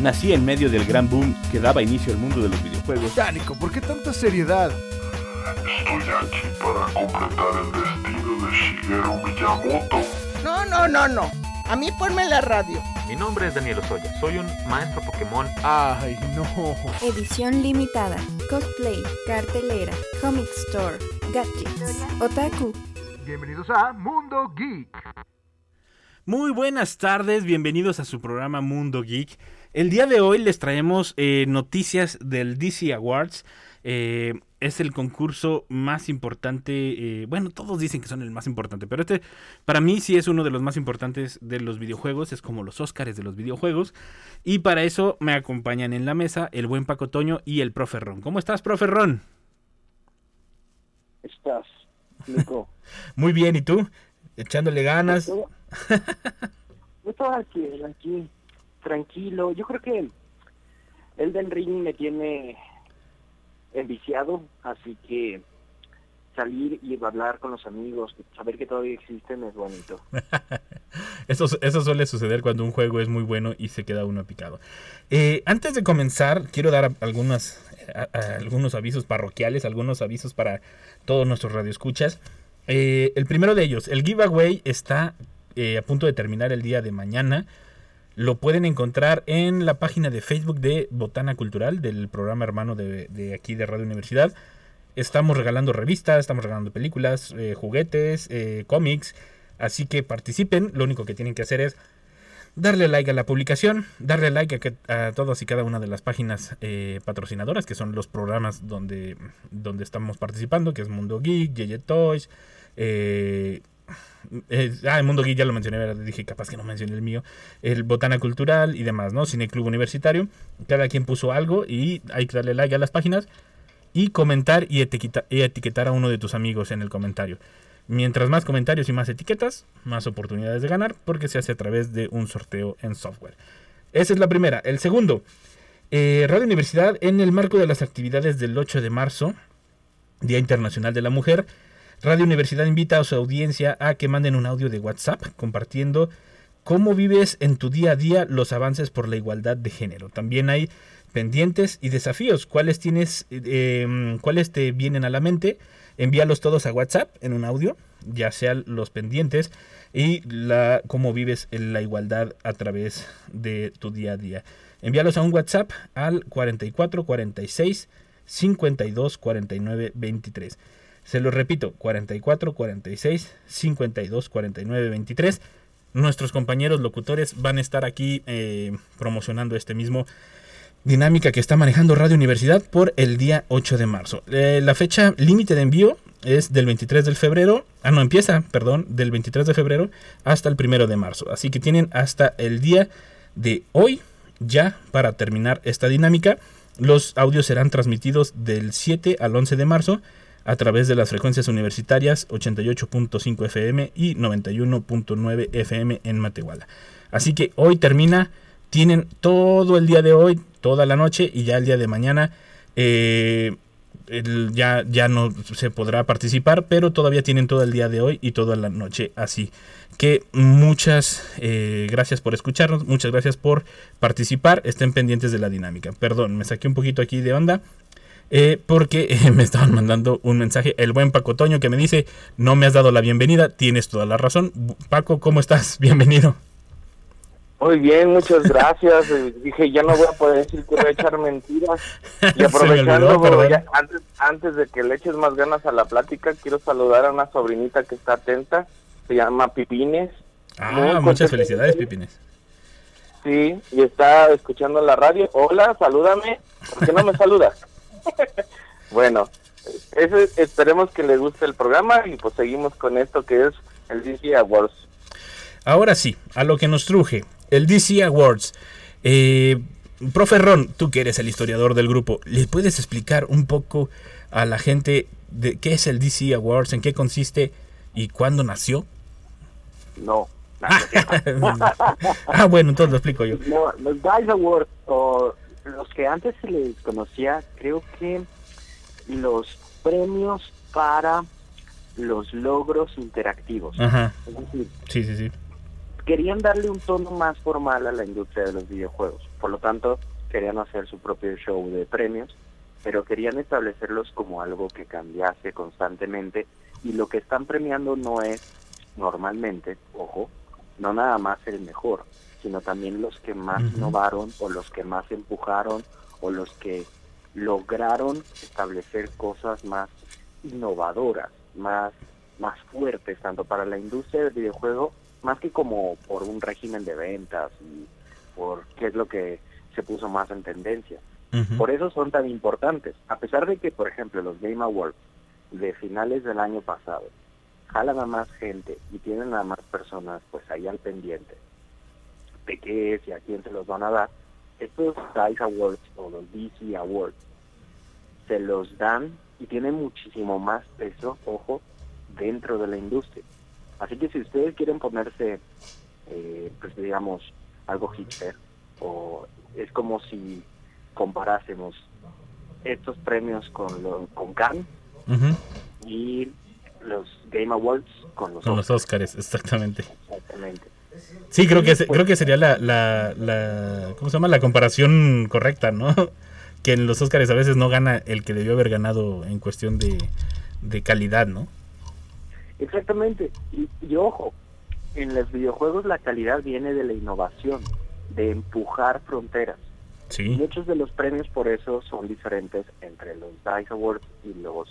nací en medio del gran boom que daba inicio al mundo de los videojuegos. Dánico, ¿por qué tanta seriedad? Estoy aquí para completar el destino de Shigeru Miyamoto. No, no, no, no. A mí ponme la radio. Mi nombre es Daniel Osoya, soy un maestro Pokémon. Ay, no. Edición limitada, cosplay, cartelera, comic store, gadgets, otaku. Bienvenidos a Mundo Geek. Muy buenas tardes, bienvenidos a su programa Mundo Geek. El día de hoy les traemos eh, noticias del DC Awards. Eh, es el concurso más importante, eh, bueno, todos dicen que son el más importante, pero este para mí sí es uno de los más importantes de los videojuegos, es como los Óscares de los videojuegos. Y para eso me acompañan en la mesa el buen Paco Toño y el profe Ron. ¿Cómo estás, profe Ron? estás, Nico? Muy bien, ¿y tú? Echándole ganas. Yo estaba aquí, aquí, tranquilo. Yo creo que Elden Ring me tiene enviciado, así que salir y hablar con los amigos, saber que todavía existen es bonito. eso, eso suele suceder cuando un juego es muy bueno y se queda uno picado. Eh, antes de comenzar, quiero dar algunas, a- algunos avisos parroquiales, algunos avisos para todos nuestros radioescuchas. Eh, el primero de ellos, el giveaway está eh, a punto de terminar el día de mañana. Lo pueden encontrar en la página de Facebook de Botana Cultural, del programa hermano de, aquí de Radio Universidad. Estamos regalando revistas, estamos regalando películas, eh, juguetes, eh, cómics. Así que participen. Lo único que tienen que hacer es darle like a la publicación, darle like a, que- a todas y cada una de las páginas eh, patrocinadoras, que son los programas donde, donde estamos participando, que es Mundo Geek, Yeye Toys. Eh, ah, el Mundo Geek ya lo mencioné, dije capaz que no mencioné el mío. El Botana Cultural y demás, ¿no? Cine Club Universitario. Cada quien puso algo y hay que darle like a las páginas y comentar y etiquetar a uno de tus amigos en el comentario. Mientras más comentarios y más etiquetas, más oportunidades de ganar, porque se hace a través de un sorteo en software. Esa es la primera. El segundo, eh, Radio Universidad, en el marco de las actividades del 8 de marzo, Día Internacional de la Mujer, Radio Universidad invita a su audiencia a que manden un audio de WhatsApp compartiendo cómo vives en tu día a día los avances por la igualdad de género. También hay pendientes y desafíos. ¿Cuáles tienes, eh, cuáles te vienen a la mente? Envíalos todos a WhatsApp en un audio, ya sean los pendientes y la cómo vives en la igualdad a través de tu día a día. Envíalos a un WhatsApp al 44 46 52 49 23. Se lo repito, 44 46 52 49 23. Nuestros compañeros locutores van a estar aquí eh, promocionando este mismo dinámica que está manejando Radio Universidad por el día 8 de marzo. Eh, la fecha límite de envío es del 23 de febrero, ah no, empieza, perdón, del 23 de febrero hasta el 1 de marzo. Así que tienen hasta el día de hoy ya para terminar esta dinámica. Los audios serán transmitidos del 7 al 11 de marzo a través de las frecuencias universitarias 88.5 FM y 91.9 FM en Matehuala. Así que hoy termina, tienen todo el día de hoy, toda la noche y ya el día de mañana eh, ya, ya no se podrá participar, pero todavía tienen todo el día de hoy y toda la noche así. Que muchas eh, gracias por escucharnos, muchas gracias por participar, estén pendientes de la dinámica. Perdón, me saqué un poquito aquí de onda. Eh, porque me estaban mandando un mensaje el buen Paco Toño que me dice no me has dado la bienvenida, tienes toda la razón. Paco, ¿cómo estás? Bienvenido. Muy bien, muchas gracias. Eh, Dije, ya no voy a poder decir que voy a echar mentiras. Y Se me aprovechando, olvidó, ya, antes, antes de que le eches más ganas a la plática, quiero saludar a una sobrinita que está atenta. Se llama Pipines. Ah, Muy muchas felicidades, Pipines. Sí, y está escuchando la radio. Hola, salúdame. ¿Por qué no me saludas? bueno, eso, esperemos que les guste el programa y pues seguimos con esto que es el DC Awards. Ahora sí, a lo que nos truje, el DC Awards. Eh, profe Ron, tú que eres el historiador del grupo, ¿le puedes explicar un poco a la gente de qué es el DC Awards, en qué consiste y cuándo nació? No. ah, bueno, entonces lo explico yo. No, los Dice Awards, o los que antes se les conocía, creo que los premios para los logros interactivos. Ajá, Es decir, sí, sí, sí. querían darle un tono más formal a la industria de los videojuegos. Por lo tanto, querían hacer su propio show de premios, pero querían establecerlos como algo que cambiase constantemente y lo que están premiando no es normalmente, ojo, no nada más el mejor, sino también los que más innovaron o los que más empujaron o los que lograron establecer cosas más innovadoras, más, más fuertes, tanto para la industria del videojuego, más que como por un régimen de ventas y por qué es lo que se puso más en tendencia. Por eso son tan importantes. A pesar de que, por ejemplo, los Game Awards de finales del año pasado jalan a más gente y tienen a más personas pues ahí al pendiente de qué es y a quién se los van a dar, estos DICE Awards o los DC Awards se los dan y tienen muchísimo más peso, ojo, dentro de la industria. Así que si ustedes quieren ponerse, eh, pues digamos, algo hipster, o es como si comparásemos estos premios con, lo, con Cannes Ujú. y los Game Awards con los Con los. Oscars, exactamente. Exactamente. Sí, creo que, pues- creo que sería la, la, la- ¿cómo se llama? La comparación correcta, ¿no? Que en los Oscars a veces no gana el que debió haber ganado en cuestión de, de calidad, ¿no? Exactamente. Y, y ojo, en los videojuegos la calidad viene de la innovación, de empujar fronteras. Sí. Muchos de los premios por eso son diferentes entre los DICE Awards y los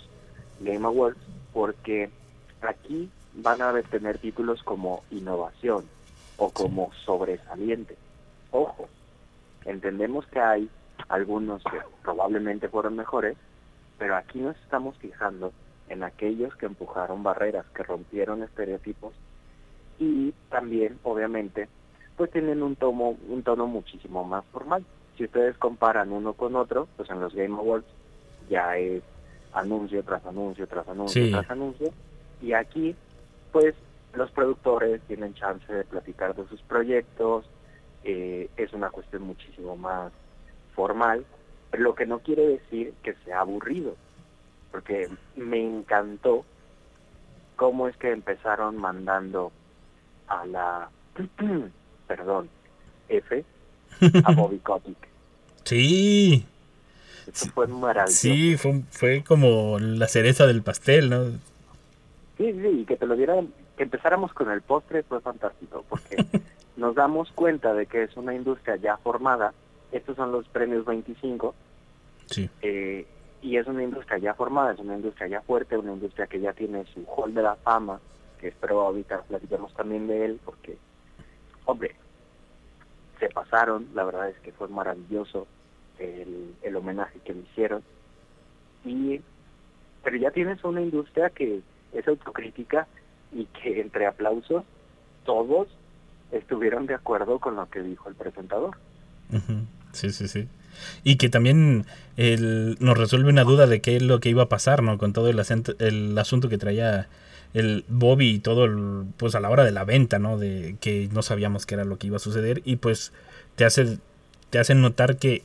Game Awards, porque aquí van a tener títulos como innovación o como sobresaliente. Ojo, entendemos que hay algunos que probablemente fueron mejores, pero aquí nos estamos fijando en aquellos que empujaron barreras, que rompieron estereotipos y también, obviamente, pues tienen un tomo, un tono muchísimo más formal. Si ustedes comparan uno con otro, pues en los Game Awards ya es anuncio tras anuncio tras anuncio Sí. tras anuncio y aquí pues los productores tienen chance de platicar de sus proyectos, eh, es una cuestión muchísimo más formal, pero lo que no quiere decir que sea aburrido, porque me encantó cómo es que empezaron mandando a la, perdón, F, a Bobby Kotick. Sí, Eso fue maravilloso. sí, fue, fue como la cereza del pastel, ¿no? Sí, sí, y que te lo dieran, que empezáramos con el postre fue fantástico, porque nos damos cuenta de que es una industria ya formada, estos son los premios 25, Sí. eh, y es una industria ya formada, es una industria ya fuerte, una industria que ya tiene su hall de la fama, que espero ahorita platiquemos también de él, porque, hombre, se pasaron, la verdad es que fue maravilloso el, el homenaje que le hicieron, y pero ya tienes una industria que es autocrítica y que entre aplausos todos estuvieron de acuerdo con lo que dijo el presentador. Sí, sí, sí. Y que también el- nos resuelve una duda de qué es lo que iba a pasar, ¿no? Con todo el, acento- el asunto que traía el Bobby y todo, el- pues a la hora de la venta, ¿no? De que no sabíamos qué era lo que iba a suceder y pues te hace, te hacen notar que,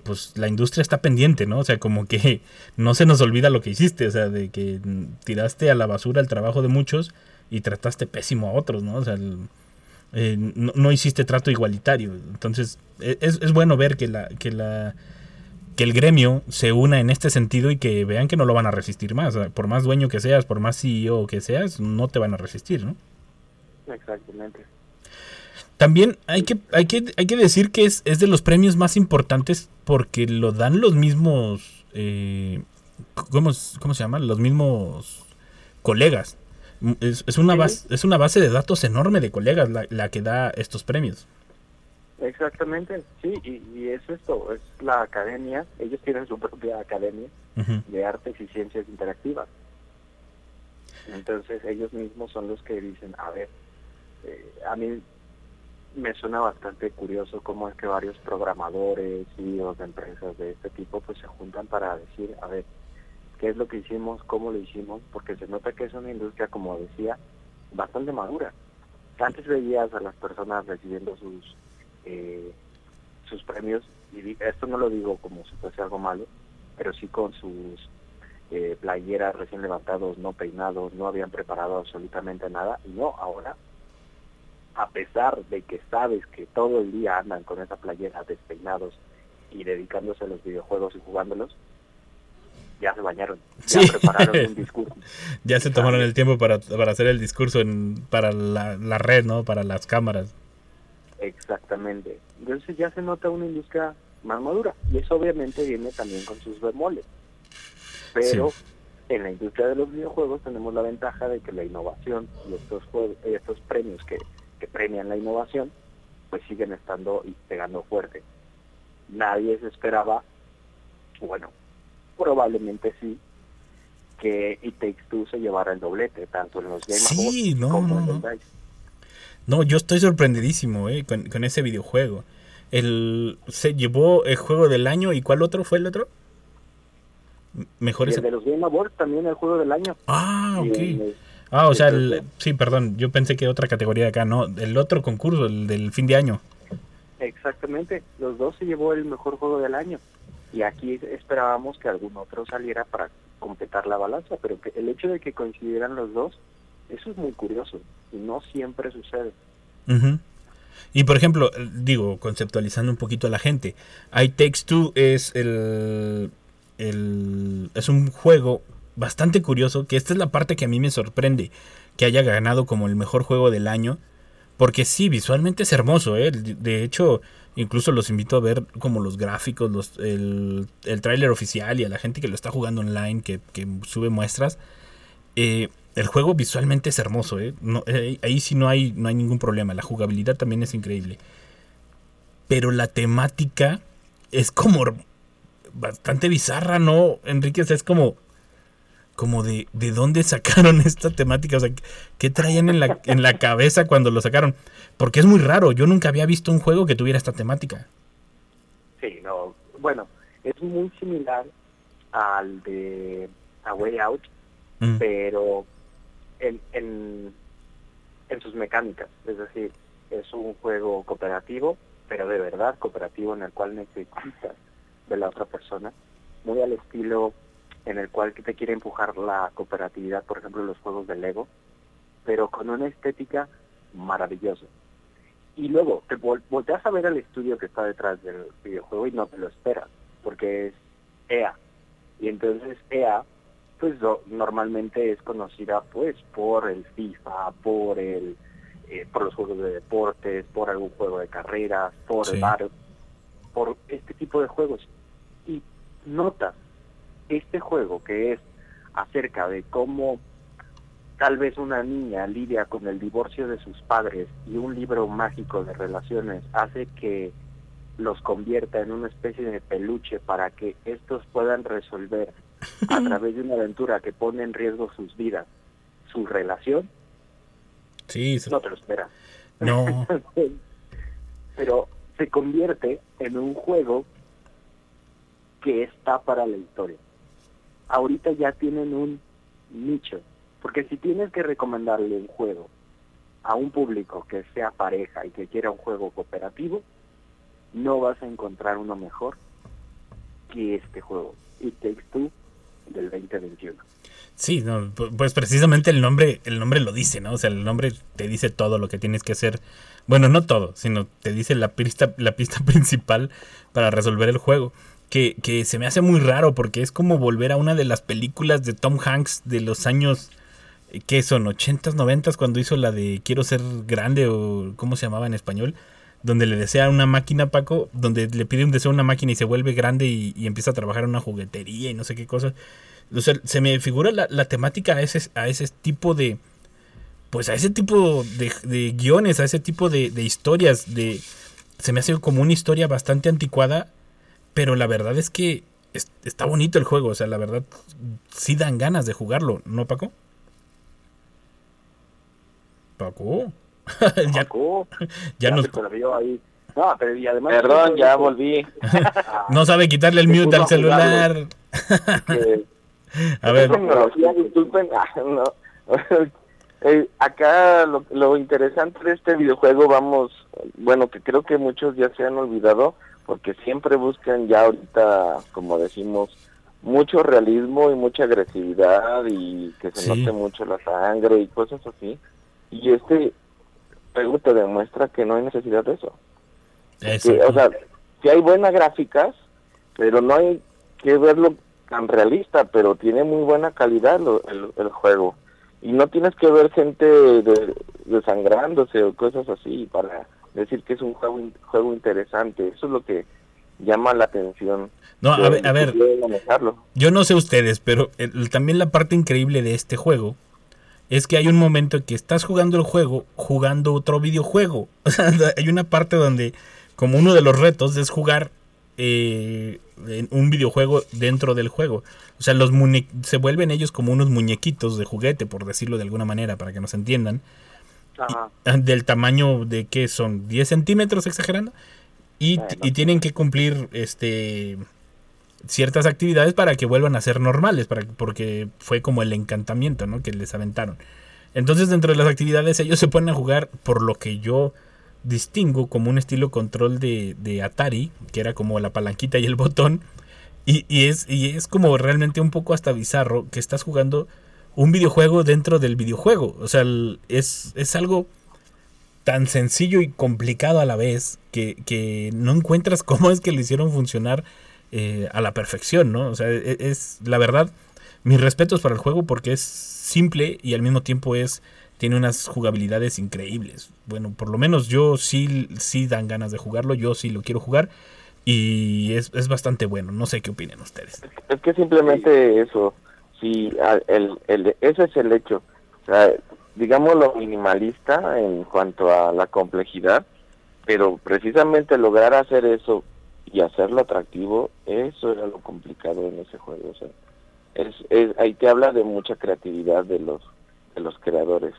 pues la industria está pendiente, ¿no? O sea, como que no se nos olvida lo que hiciste, o sea, de que tiraste a la basura el trabajo de muchos y trataste pésimo a otros, ¿no? O sea, el- eh, no, hiciste trato igualitario. Entonces, e- es, es bueno ver que la, que la que el gremio se una en este sentido y que vean que no lo van a resistir más. Por más dueño que seas, por más CEO que seas, no te van a resistir, ¿no? Exactamente. También hay que, hay que, hay que decir que es, es de los premios más importantes porque lo dan los mismos. eh, ¿cómo, cómo se llama? Los mismos colegas. Es, es una base, es una base de datos enorme de colegas la, la que da estos premios. Exactamente, sí, y, y es esto, es la academia, ellos tienen su propia academia de artes y ciencias interactivas. Entonces ellos mismos son los que dicen, a ver, eh, a mí me suena bastante curioso cómo es que varios programadores, CEOs de empresas de este tipo pues se juntan para decir, a ver, ¿qué es lo que hicimos? ¿Cómo lo hicimos? Porque se nota que es una industria, como decía, bastante madura. Antes veías a las personas recibiendo sus eh, sus premios, y esto no lo digo como si fuese algo malo, pero sí con sus eh, playeras recién levantados, no peinados, no habían preparado absolutamente nada, y no, ahora a pesar de que sabes que todo el día andan con esa playera despeinados y dedicándose a los videojuegos y jugándolos, ya se bañaron, ya Sí. prepararon un discurso. Ya se tomaron el tiempo para, para hacer el discurso en, para la, la red, ¿no? Para las cámaras. Exactamente. Entonces ya se nota una industria más madura. Y eso obviamente viene también con sus bemoles. Pero Sí. en la industria de los videojuegos tenemos la ventaja de que la innovación y estos, jue- estos premios que, que premian la innovación, pues siguen estando y pegando fuerte. Nadie se esperaba, bueno, probablemente sí, que It Takes Two se llevara el doblete, tanto en los Game Sí, no, como no, en los no. No, yo estoy sorprendidísimo eh, con, con ese videojuego. El, se llevó el juego del año y ¿cuál otro fue el otro? M- Y el de los Game Awards también el juego del año. Ah, Y ok. el- Ah, o sea, el- sí, perdón, yo pensé que otra categoría acá, no, el otro concurso, el del fin de año. Exactamente, los dos se llevó el mejor juego del año. Y aquí esperábamos que algún otro saliera para completar la balanza, pero que el hecho de que coincidieran los dos, eso es muy curioso y no siempre sucede. Ujú. Y por ejemplo, digo, conceptualizando un poquito a la gente, I Takes Two es el, el- es un juego bastante curioso, que esta es la parte que a mí me sorprende, que haya ganado como el mejor juego del año, porque sí, visualmente es hermoso, ¿eh? de hecho, incluso los invito a ver como los gráficos, los, el, el tráiler oficial y a la gente que lo está jugando online, que, que sube muestras. Eh, el juego visualmente es hermoso, ¿eh? Ahí sí no hay, no hay ningún problema. La jugabilidad también es increíble. Pero la temática es como bastante bizarra, ¿no, Enrique? Es como, como de, de dónde sacaron esta temática. O sea, ¿qué traían en la, en la cabeza cuando lo sacaron? Porque es muy raro. Yo nunca había visto un juego que tuviera esta temática. Sí, no, bueno, es muy similar al de A Way Out, Mm. pero en, en, en sus mecánicas. Es decir, es un juego cooperativo, pero de verdad cooperativo en el cual necesitas de la otra persona, muy al estilo en el cual que te quiere empujar la cooperatividad, por ejemplo, los juegos de Lego, pero con una estética maravillosa. Y luego te vol- volteas a ver el estudio que está detrás del videojuego y no te lo esperas, porque es EA. Y entonces EA pues normalmente es conocida pues por el FIFA, por el eh, por los juegos de deportes, por algún juego de carreras, por Sí. el bar, por este tipo de juegos. Y notas este juego que es acerca de cómo tal vez una niña lidia con el divorcio de sus padres y un libro mágico de relaciones hace que los convierta en una especie de peluche para que estos puedan resolver a través de una aventura que pone en riesgo sus vidas, su relación, Sí, eso- no te lo esperas. no. Pero se convierte en un juego que está para la historia. Ahorita ya tienen un nicho, porque si tienes que recomendarle un juego a un público que sea pareja y que quiera un juego cooperativo, no vas a encontrar uno mejor que este juego, It Takes Two del 2021. Sí, pues precisamente el nombre, el nombre lo dice, ¿no? O sea, el nombre te dice todo lo que tienes que hacer. Bueno, no todo, sino te dice la pista, la pista principal para resolver el juego. Que, que se me hace muy raro porque es como volver a una de las películas de Tom Hanks de los años, eh, ¿qué son? ¿80s, 90s? Cuando hizo la de Quiero ser grande o ¿cómo se llamaba en español? Donde le desea una máquina, Paco, donde le pide un deseo a una máquina y se vuelve grande y, y empieza a trabajar en una juguetería y no sé qué cosas. O sea, se me figura la, la temática a ese, a ese tipo de. Pues a ese tipo de, de guiones, a ese tipo de, de historias. de Se me hace como una historia bastante anticuada. Pero la verdad es que es- está bonito el juego. O sea, la verdad sí dan ganas de jugarlo, ¿no, Paco? Paco. ya, Paco, ya nos, se perdió ahí. No, pero y además... Perdón, ya volví. No sabe quitarle el mute al celular. que- A ver, tecnología, disculpen. ah, no. Eh, acá lo, lo interesante de este videojuego, vamos, bueno, que creo que muchos ya se han olvidado, porque siempre buscan ya ahorita, como decimos, mucho realismo y mucha agresividad y que se Sí. note mucho la sangre y cosas así. Y este juego te demuestra que no hay necesidad de eso. Eso. Que, o sea, que hay buenas gráficas, pero no hay que verlo tan realista, pero tiene muy buena calidad lo- el, el juego. Y no tienes que ver gente de- desangrándose o cosas así para decir que es un juego, juego interesante. Eso es lo que llama la atención. No, a ver, a ver. Yo no sé ustedes, pero el- también la parte increíble de este juego es que hay un momento en que estás jugando el juego jugando otro videojuego. O sea, hay una parte donde, como uno de los retos, es jugar eh, en un videojuego dentro del juego. O sea, los se vuelven ellos como unos muñequitos de juguete, por decirlo de alguna manera, para que nos entiendan. Ajá. Ah, Del tamaño de que son 10 centímetros exagerando. Y, Bueno. y tienen que cumplir este ciertas actividades para que vuelvan a ser normales, para, porque fue como el encantamiento ¿no? que les aventaron. Entonces dentro de las actividades ellos se ponen a jugar por lo que yo distingo como un estilo control de, de Atari, que era como la palanquita y el botón. Y, y es, y es como realmente un poco hasta bizarro que estás jugando un videojuego dentro del videojuego. O sea, es, es algo tan sencillo y complicado a la vez que, que no encuentras cómo es que lo hicieron funcionar eh, a la perfección, ¿no? O sea, e- es, la verdad, mis respetos para el juego porque es simple y al mismo tiempo es tiene unas jugabilidades increíbles. Bueno, por lo menos yo sí, sí dan ganas de jugarlo, yo sí lo quiero jugar y es, es bastante bueno. No sé qué opinen ustedes. Es que simplemente eso, a- el, el, ese es el hecho, o sea, digámoslo minimalista en cuanto a la complejidad, pero precisamente lograr hacer eso y hacerlo atractivo, eso era lo complicado en ese juego, o sea, es, es, ahí te habla de mucha creatividad de los, de los creadores,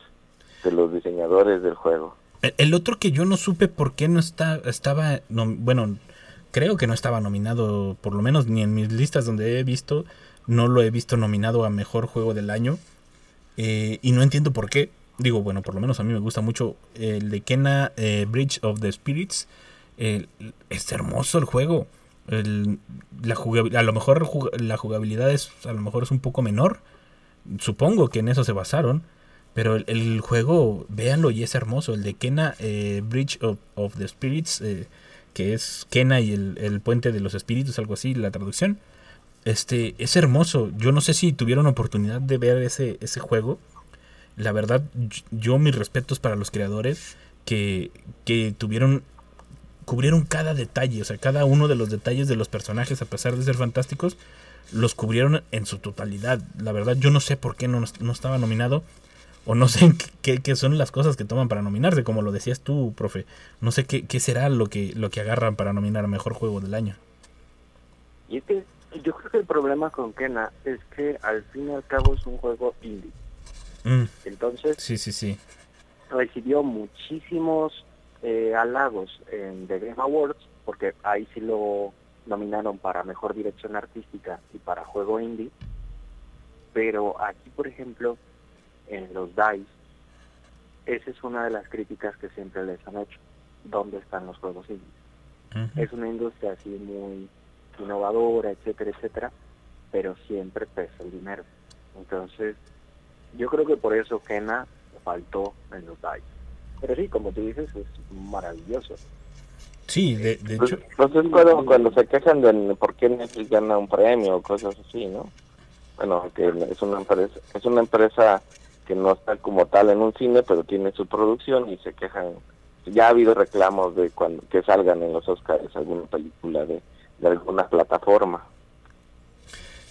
de los diseñadores del juego. El, otro que yo no supe por qué no está, estaba, bueno, creo que no estaba nominado, por lo menos ni en mis listas donde he visto, no lo he visto nominado a mejor juego del año. eh, y no entiendo por qué. Digo, bueno, por lo menos a mí me gusta mucho el de Kena eh, Bridge of the Spirits. Es hermoso el juego. La a lo mejor la jugabilidad es, a lo mejor es un poco menor. Supongo que en eso se basaron. Pero el, el juego, véanlo y es hermoso. El de Kena eh, Bridge of, of the Spirits, eh, que es Kena y el, el puente de los espíritus, algo así, la traducción. Este, es hermoso. Yo no sé si tuvieron oportunidad de ver ese, ese juego. La verdad, yo mis respetos para los creadores que, que tuvieron, cubrieron cada detalle, o sea, cada uno de los detalles de los personajes, a pesar de ser fantásticos, los cubrieron en su totalidad. La verdad, yo no sé por qué no, no estaba nominado. O no sé qué, qué son las cosas que toman para nominarse, como lo decías tú, profe. No sé qué, qué será lo que, lo que agarran para nominar a mejor juego del año. Y yo creo que el problema con Kena es que al fin y al cabo es un juego indie. Mm, Entonces sí, sí, sí. recibió muchísimos eh, halagos en The Game Awards, porque ahí sí lo nominaron para Mejor Dirección Artística y para Juego Indie. Pero aquí, por ejemplo, en los DICE, esa es una de las críticas que siempre les han hecho. ¿Dónde están los juegos indies? Ujú. es una industria así muy innovadora, etcétera, etcétera, pero siempre pesa el dinero. Entonces, yo creo que por eso Kena faltó en los DICE. Pero sí, como tú dices, es maravilloso. Sí, de, de Pues, hecho, pues es cuando, cuando se quejan de por qué Netflix gana un premio o cosas así, ¿no? Bueno, que es una empresa, es una empresa que no está como tal en un cine, pero tiene su producción y se quejan. Ya ha habido reclamos de cuando que salgan en los Oscars alguna película de, de alguna plataforma.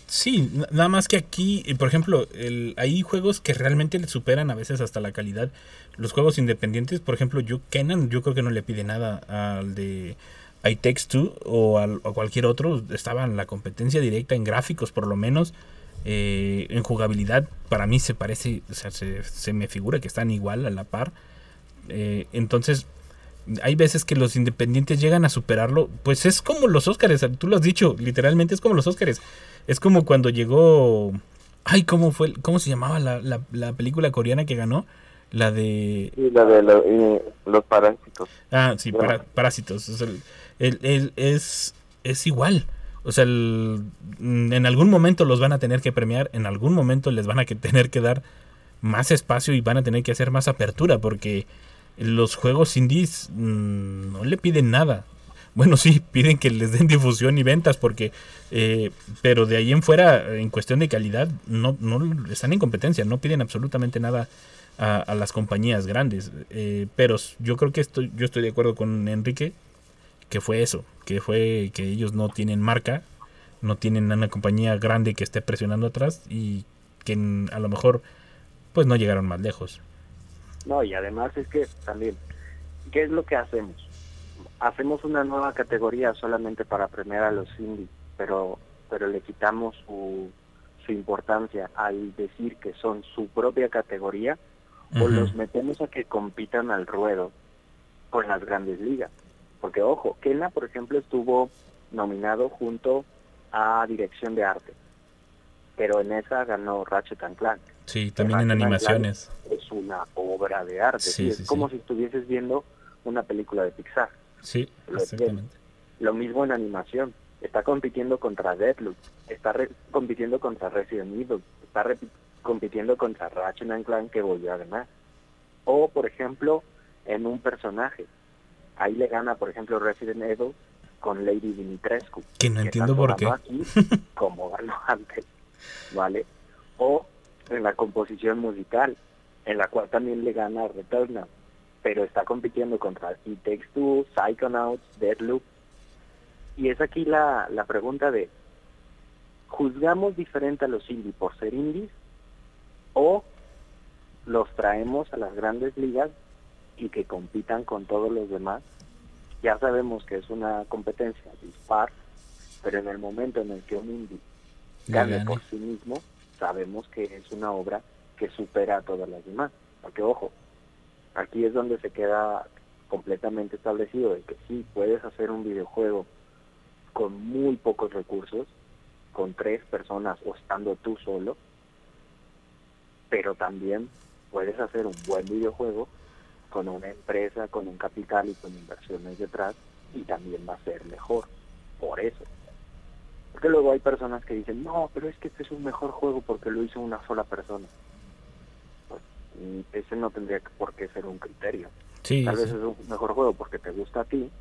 sí, nada más que aquí, eh, por ejemplo, el, hay juegos que realmente le superan a veces hasta la calidad. Los juegos independientes, por ejemplo, yo Kenan, yo creo que no le pide nada al de I Takes Two o al- a cualquier otro. Estaba en la competencia directa en gráficos, por lo menos. Eh, en jugabilidad, para mí se parece, o sea, se, se me figura que están igual a la par. Eh, entonces, hay veces que los independientes llegan a superarlo. Pues es como los Óscares, tú lo has dicho, literalmente es como los Óscares. Es como cuando llegó. Ay, ¿cómo fue? ¿Cómo se llamaba la, la- la película coreana que ganó? La de. La de y los parásitos. Ah, sí, para- Parásitos. O sea, el- el- el- es, es igual. O sea, mm, en algún momento los van a tener que premiar, en algún momento les van a que tener que dar más espacio y van a tener que hacer más apertura porque los juegos indies mm, no le piden nada. Bueno, sí, piden que les den difusión y ventas, porque, eh, pero de ahí en fuera, en cuestión de calidad, no, no están en competencia, no piden absolutamente nada a, las compañías grandes. Eh, pero yo creo que estoy, yo estoy de acuerdo con Enrique, que fue eso, que fue que ellos no tienen marca, no tienen una compañía grande que esté presionando atrás y que a lo mejor pues no llegaron más lejos. No, y además es que también, ¿qué es lo que hacemos? Hacemos una nueva categoría solamente para premiar a los indies, pero, pero le quitamos su, su importancia al decir que son su propia categoría o los metemos a que compitan al ruedo con las grandes ligas. Porque ojo, Kena, por ejemplo, estuvo nominado junto a Dirección de Arte, pero en esa ganó Ratchet and Clank Sí, también en animaciones. Es una obra de arte. Sí, sí, es sí, como si estuvieses viendo una película de Pixar. Sí, exactamente. Lo mismo en animación. Está compitiendo contra Deathloop, está re- compitiendo contra Resident Evil, está re- compitiendo contra Ratchet and Clank que volvió a ganar. O, por ejemplo, en un personaje. Ahí le gana, por ejemplo, Resident Evil con Lady Dimitrescu. Que no entiendo tanto por qué. aquí como ganó antes, ¿vale? O en la composición musical, en la cual también le gana Returnal, pero está compitiendo contra It Takes Two, Psychonauts, Deadloop. Y es aquí la, la pregunta de, ¿juzgamos diferente a los indie por ser indies o los traemos a las grandes ligas y que compitan con todos los demás? Ya sabemos que es una competencia dispar, pero en el momento en el que un indie gane Gane. por sí mismo, sabemos que es una obra que supera a todas las demás. Porque ojo, aquí es donde se queda completamente establecido de que sí, puedes hacer un videojuego con muy pocos recursos, con tres personas o estando tú solo, pero también puedes hacer un buen videojuego con una empresa, con un capital y con inversiones detrás y también va a ser mejor. Por eso. Porque luego hay personas que dicen, no, pero es que este es un mejor juego porque lo hizo una sola persona. Pues, mm, ese no tendría por qué ser un criterio. Sí, Tal vez sí. es un mejor juego porque te gusta a ti,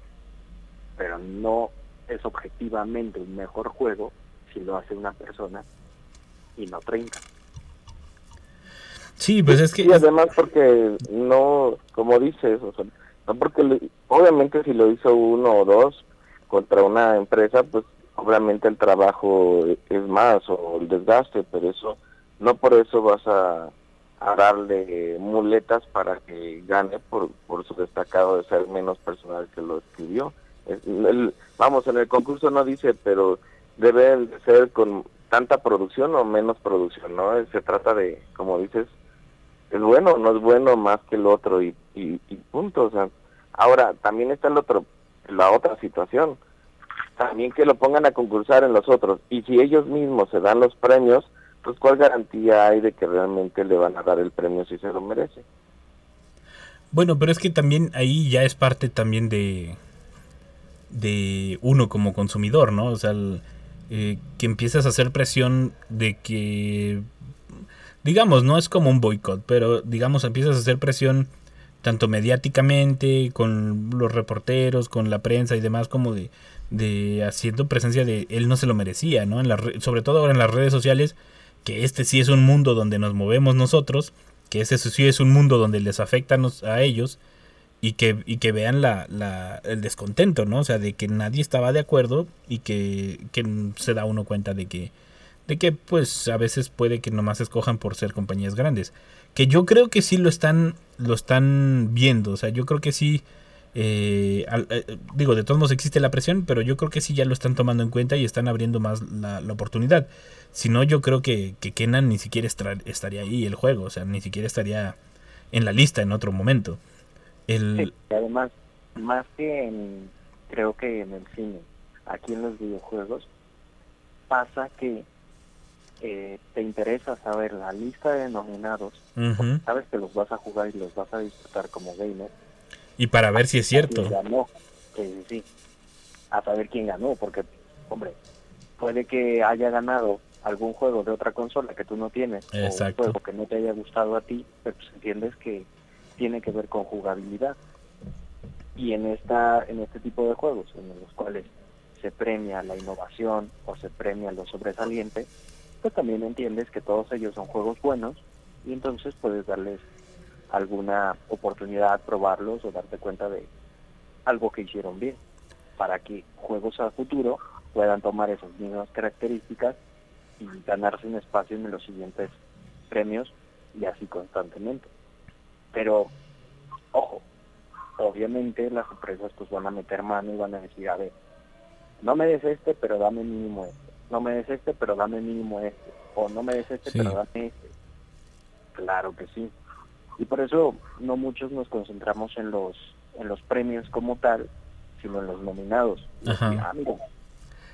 pero no es objetivamente un mejor juego si lo hace una persona y no 30. Sí, pues es que Y además porque no, como dices, o sea, no porque obviamente si lo hizo uno o dos contra una empresa, pues obviamente el trabajo es más o el desgaste, pero eso no por eso vas a, darle muletas para que gane por, por su destacado de ser menos personal que lo escribió. Vamos, en el concurso no dice, pero debe de ser con tanta producción o menos producción, ¿no? Se trata de, como dices, es bueno, no es bueno más que el otro y, y, y punto. O sea, ahora también está el otro, la otra situación. También que lo pongan a concursar en los otros. Y si ellos mismos se dan los premios, pues cuál garantía hay de que realmente le van a dar el premio si se lo merece. Bueno, pero es que también ahí ya es parte también de de uno como consumidor, ¿no? O sea, eh, que empiezas a hacer presión de que digamos, no es como un boicot, pero digamos empiezas a hacer presión tanto mediáticamente con los reporteros, con la prensa y demás como de de haciendo presencia de él no se lo merecía, ¿no? En re- sobre todo ahora en las redes sociales que este sí es un mundo donde nos movemos nosotros, que ese sí es un mundo donde les afecta a ellos y que, y que vean la, la- el descontento, ¿no? O sea, de que nadie estaba de acuerdo y que, que se da uno cuenta de que, de que pues a veces puede que nomás escojan por ser compañías grandes. Que yo creo que sí lo están, lo están viendo, o sea, yo creo que sí, eh, al- eh, digo, de todos modos existe la presión, pero yo creo que sí ya lo están tomando en cuenta y están abriendo más la, la oportunidad. Si no, yo creo que, que Kenan ni siquiera estra- estaría ahí el juego, o sea, ni siquiera estaría en la lista en otro momento. El, Sí, y además, más que en, creo que en el cine, aquí en los videojuegos, pasa que eh, te interesa saber la lista de nominados, Ujú. sabes que los vas a jugar y los vas a disfrutar como gamer. Y para ver si es cierto. quién ganó. Sí, sí, sí. A saber quién ganó, porque, hombre, puede que haya ganado algún juego de otra consola que tú no tienes, o Exacto. un juego que no te haya gustado a ti, pero pues entiendes que tiene que ver con jugabilidad. Y en esta en este tipo de juegos en los cuales se premia la innovación o se premia lo sobresaliente, pues también entiendes que todos ellos son juegos buenos y entonces puedes darles alguna oportunidad, probarlos o darte cuenta de algo que hicieron bien para que juegos a futuro puedan tomar esas mismas características y ganarse un espacio en los siguientes premios y así constantemente. Pero, ojo, obviamente las empresas pues van a meter mano y van a decir, a ver, no me des este, pero dame mínimo este. No me des este, pero dame mínimo este. O no me des este, Sí. pero dame este. Claro que sí. Y por eso no muchos nos concentramos en los en los premios como tal, sino en los nominados. Ajá. ah, mira,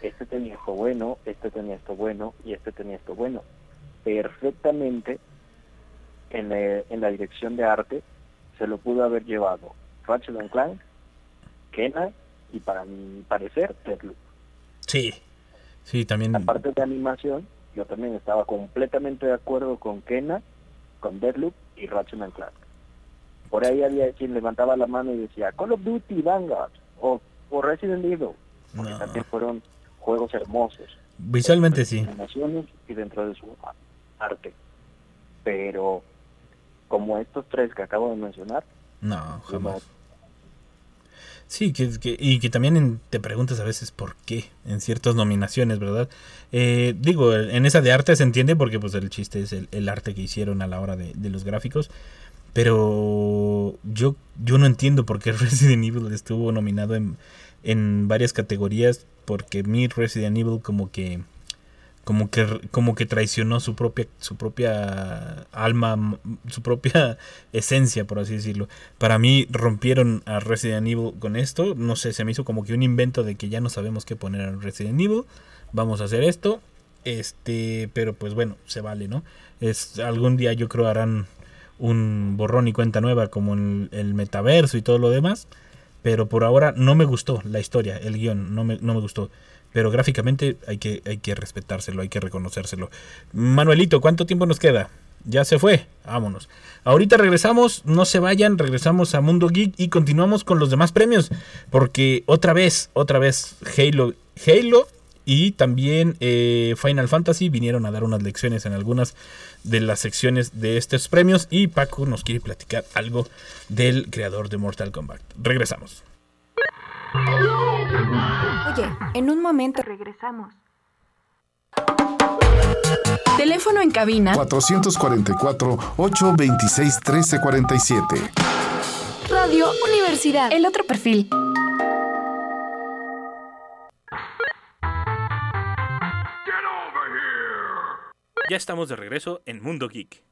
este tenía esto bueno, este tenía esto bueno y este tenía esto bueno. Perfectamente en, eh, en la dirección de arte se lo pudo haber llevado Ratchet and Clank, Kena y para mi parecer Deathloop. Sí. Sí, también. La parte de animación, yo también estaba completamente de acuerdo con Kena, con Deathloop y Ratchet Clank. Por ahí había quien levantaba la mano y decía Call of Duty, Vanguard o, o Resident Evil, porque No. también fueron juegos hermosos Visualmente sí. y dentro de su arte. Pero como estos tres que acabo de mencionar, No, no- jamás. Sí, que, y que también en- te preguntas a veces por qué en ciertas nominaciones, ¿verdad? Eh, digo, en esa de arte se entiende porque pues el chiste es el, arte que hicieron a la hora de, de los gráficos. Pero yo, yo no entiendo por qué Resident Evil estuvo nominado en, en varias categorías. Porque mi Resident Evil como que como que como que traicionó su propia su propia alma su propia esencia por así decirlo. Para mí rompieron a Resident Evil con esto. No sé se me hizo como que un invento de que ya no sabemos qué poner en Resident Evil. Vamos a hacer esto. Este pero pues bueno se vale no es algún día yo creo harán un borrón y cuenta nueva como el, el metaverso y todo lo demás pero por ahora no me gustó la historia el guion no me, no me gustó pero gráficamente hay que, hay que respetárselo, hay que reconocérselo. Manuelito, ¿cuánto tiempo nos queda? Ya se fue, vámonos. Ahorita regresamos, no se vayan, regresamos a Mundo Geek y continuamos con los demás premios, porque otra vez, otra vez Halo, Halo y también eh, Final Fantasy vinieron a dar unas lecciones en algunas de las secciones de estos premios y Paco nos quiere platicar algo del creador de Mortal Kombat. Regresamos. Oye, en un momento regresamos. Teléfono en cabina 444-826-1347. Radio Universidad. El otro perfil. Ya estamos de regreso en Mundo Geek.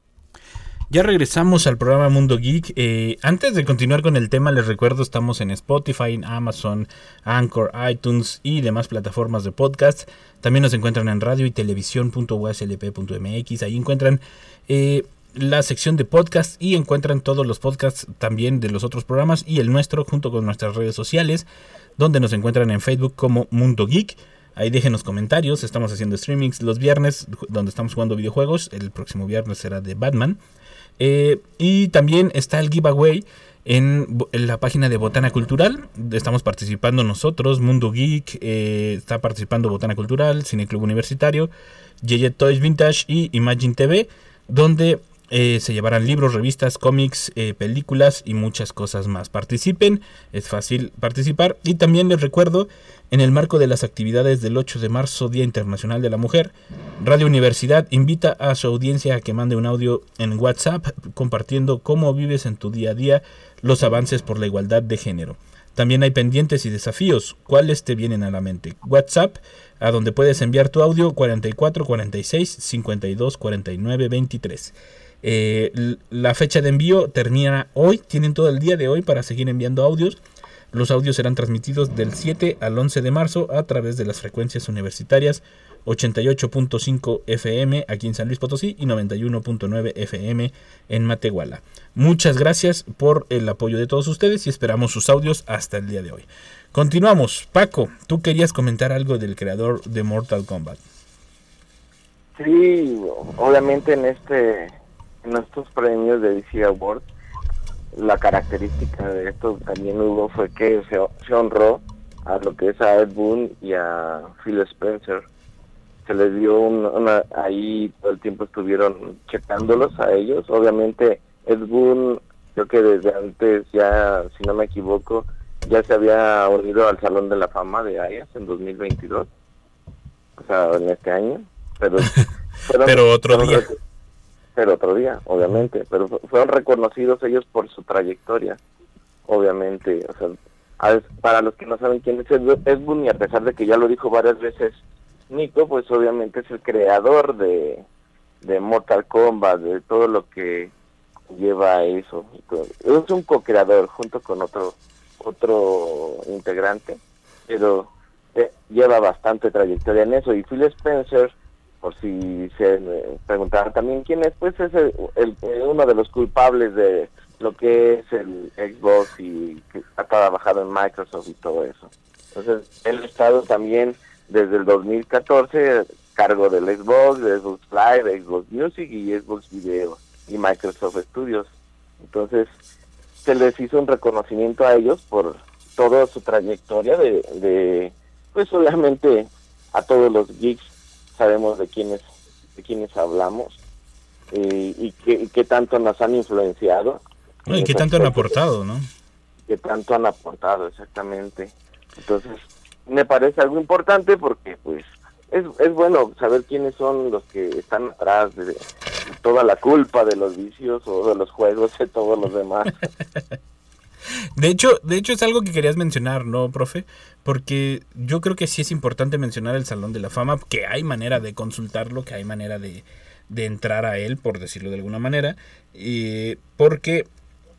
Ya regresamos al programa Mundo Geek. Eh, antes de continuar con el tema, les recuerdo, estamos en Spotify, en Amazon, Anchor, iTunes y demás plataformas de podcast. También nos encuentran en radio y televisión.uslp.mx. Ahí encuentran eh, la sección de podcast y encuentran todos los podcasts también de los otros programas y el nuestro junto con nuestras redes sociales, donde nos encuentran en Facebook como Mundo Geek. Ahí déjenos comentarios. Estamos haciendo streamings los viernes, donde estamos jugando videojuegos. El próximo viernes será de Batman. Eh, y también está el giveaway en, la página de Botana Cultural. Estamos participando nosotros, Mundo Geek, eh, está participando Botana Cultural, Cine Club Universitario, Yeye Toys Vintage y Imagine TV, donde eh, se llevarán libros, revistas, cómics, eh, películas y muchas cosas más. Participen, es fácil participar. Y también les recuerdo, en el marco de las actividades del 8 de marzo, Día Internacional de la Mujer, Radio Universidad invita a su audiencia a que mande un audio en WhatsApp compartiendo cómo vives en tu día a día los avances por la igualdad de género. También hay pendientes y desafíos. ¿Cuáles te vienen a la mente? WhatsApp, a donde puedes enviar tu audio 44 46 52 49 23. Eh, la fecha de envío termina hoy. Tienen todo el día de hoy para seguir enviando audios. Los audios serán transmitidos del 7 al 11 de marzo a través de las frecuencias universitarias 88.5 FM aquí en San Luis Potosí y 91.9 FM en Matehuala. Muchas gracias por el apoyo de todos ustedes y esperamos sus audios hasta el día de hoy. Continuamos. Paco, tú querías comentar algo del creador de Mortal Kombat. Sí, obviamente en este en estos premios de DC Awards la característica de esto también hubo fue que se, se honró a lo que es a Ed Boon y a Phil Spencer. Se les dio un- una, ahí todo el tiempo estuvieron checándolos a ellos. Obviamente Ed Boon, creo que desde antes ya, si no me equivoco, ya se había unido al Salón de la Fama de Ayas en 2022. O sea, en este año. Pero, Pero otro día. rec- Pero otro día, obviamente. Pero fu- fueron reconocidos ellos por su trayectoria. Obviamente. O sea, para los que no saben quién es Ed Boon, y a pesar de que ya lo dijo varias veces Nico, pues obviamente es el creador de, de Mortal Kombat, de todo lo que lleva eso. Es un co-creador junto con otro otro integrante, pero eh, lleva bastante trayectoria en eso. Y Phil Spencer, por si se preguntaban también quién es, pues es el, uno de los culpables de lo que es el Xbox y que ha trabajado en Microsoft y todo eso. Entonces, él ha estado también desde el 2014 a cargo del Xbox, de Xbox Live, Xbox Music y Xbox Video y Microsoft Studios. Entonces, se les hizo un reconocimiento a ellos por toda su trayectoria de, de pues obviamente a todos los geeks sabemos de quiénes de quiénes hablamos y qué y qué tanto nos han influenciado No, ¿Y qué tanto han aportado, no? que tanto han aportado exactamente. Entonces me parece algo importante porque pues es, es bueno saber quiénes son los que están atrás de, de toda la culpa de los vicios o de los juegos de todos los demás De hecho, de hecho es algo que querías mencionar, ¿no, profe? Porque yo creo que sí es importante mencionar el Salón de la Fama, que hay manera de consultarlo, que hay manera de, de entrar a él, por decirlo de alguna manera, eh, porque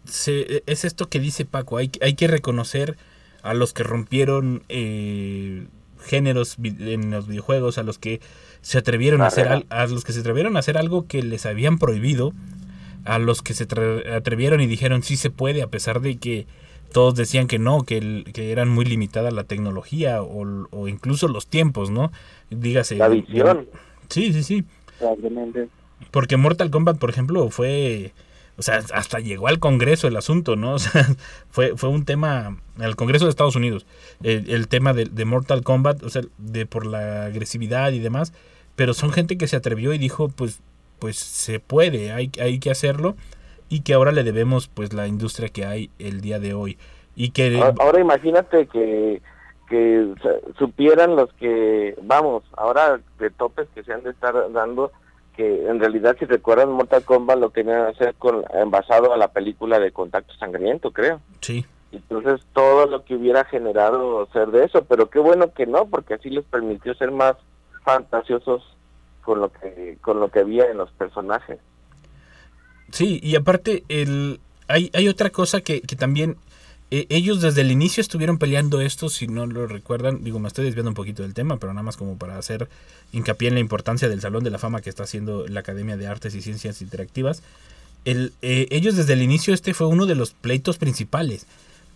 se, es esto que dice Paco, hay, hay que reconocer a los que rompieron eh, géneros en los videojuegos, a los que se atrevieron a hacer, a los que se atrevieron a hacer algo que les habían prohibido, a los que se atre- atrevieron y dijeron sí se puede, a pesar de que todos decían que no, que, el- que eran muy limitada la tecnología o, o incluso los tiempos, ¿no? Dígase. La visión. Sí, sí, sí. Porque Mortal Kombat, por ejemplo, fue. O sea, hasta llegó al Congreso el asunto, ¿no? O sea, fue, fue un tema. Al Congreso de Estados Unidos. El, el tema de, de Mortal Kombat, o sea, de por la agresividad y demás. Pero son gente que se atrevió y dijo, pues, pues se puede, hay, hay que hacerlo. Y que ahora le debemos, pues, la industria que hay el día de hoy. Y que. Ahora, ahora imagínate que, que supieran los que, vamos, ahora de topes que se han de estar dando, que en realidad si recuerdan Mortal Kombat lo querían hacer con basado a la película de Contacto Sangriento, creo. Sí. Entonces todo lo que hubiera generado ser de eso, pero qué bueno que no, porque así les permitió ser más fantasiosos con lo que con lo que había en los personajes. Sí, y aparte el, hay, hay otra cosa que, que también eh, ellos desde el inicio estuvieron peleando esto, si no lo recuerdan, digo, me estoy desviando un poquito del tema, pero nada más como para hacer hincapié en la importancia del Salón de la Fama que está haciendo la Academia de Artes y Ciencias Interactivas. El, eh, ellos desde el inicio este fue uno de los pleitos principales,